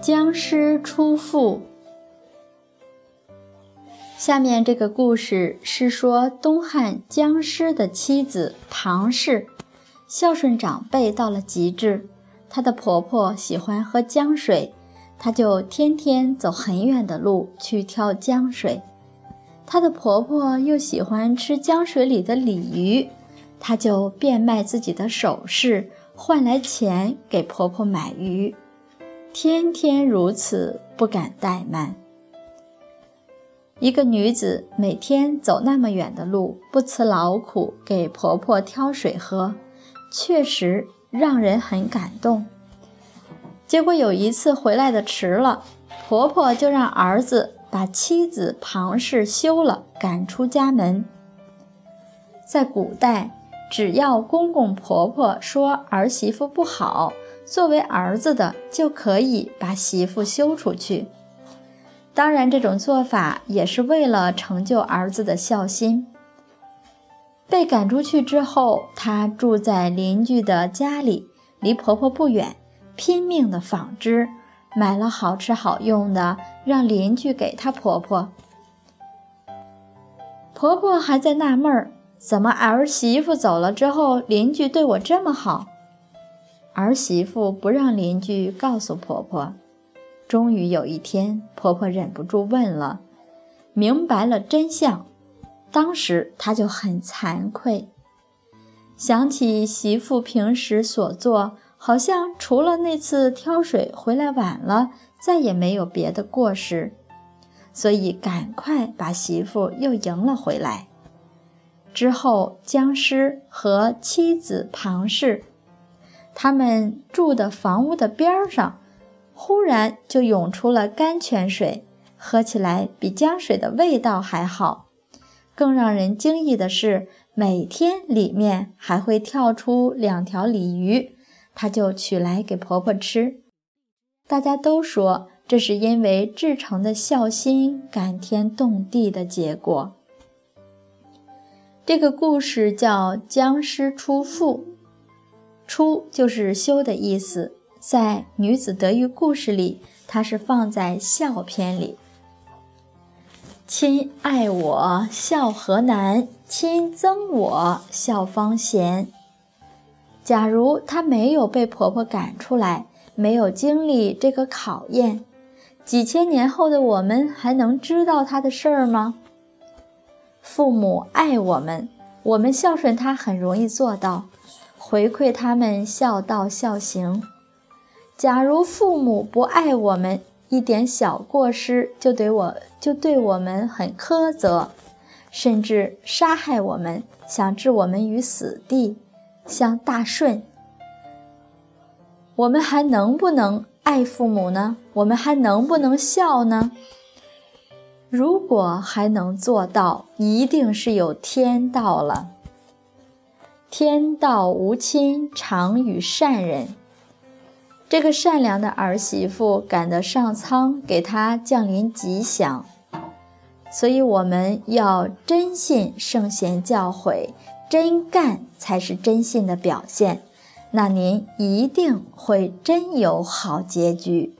僵尸出父。下面这个故事是说东汉僵尸的妻子庞氏，孝顺长辈到了极致。她的婆婆喜欢喝江水，她就天天走很远的路去挑江水。她的婆婆又喜欢吃江水里的鲤鱼，她就变卖自己的首饰换来钱给婆婆买鱼，天天如此，不敢怠慢。一个女子每天走那么远的路，不辞劳苦给婆婆挑水喝，确实让人很感动。结果有一次回来的迟了，婆婆就让儿子把妻子庞氏休了，赶出家门。在古代，只要公公婆婆说儿媳妇不好，作为儿子的就可以把媳妇休出去。当然，这种做法也是为了成就儿子的孝心。被赶出去之后，她住在邻居的家里，离婆婆不远，拼命的纺织，买了好吃好用的，让邻居给她婆婆。婆婆还在纳闷儿，怎么儿媳妇走了之后，邻居对我这么好？儿媳妇不让邻居告诉婆婆。终于有一天，婆婆忍不住问了，明白了真相。当时她就很惭愧，想起媳妇平时所做，好像除了那次挑水回来晚了，再也没有别的过失，所以赶快把媳妇又迎了回来。之后，僵尸和妻子庞氏，他们住的房屋的边上。忽然就涌出了甘泉水，喝起来比江水的味道还好。更让人惊异的是，每天里面还会跳出两条鲤鱼，她就取来给婆婆吃。大家都说这是因为至诚的孝心感天动地的结果。这个故事叫“僵尸出妇”，“出”就是修的意思。在女子德育故事里，它是放在孝篇里。亲爱我，孝何难；亲憎我，孝方贤。假如她没有被婆婆赶出来，没有经历这个考验，几千年后的我们还能知道她的事儿吗？父母爱我们，我们孝顺他很容易做到，回馈他们孝道孝行。假如父母不爱我们，一点小过失就对我就对我们很苛责，甚至杀害我们，想置我们于死地，像大顺，我们还能不能爱父母呢？我们还能不能孝呢？如果还能做到，一定是有天道了。天道无亲，常与善人。这个善良的儿媳妇赶得上苍，给她降临吉祥，所以我们要真信圣贤教诲，真干才是真信的表现。那您一定会真有好结局。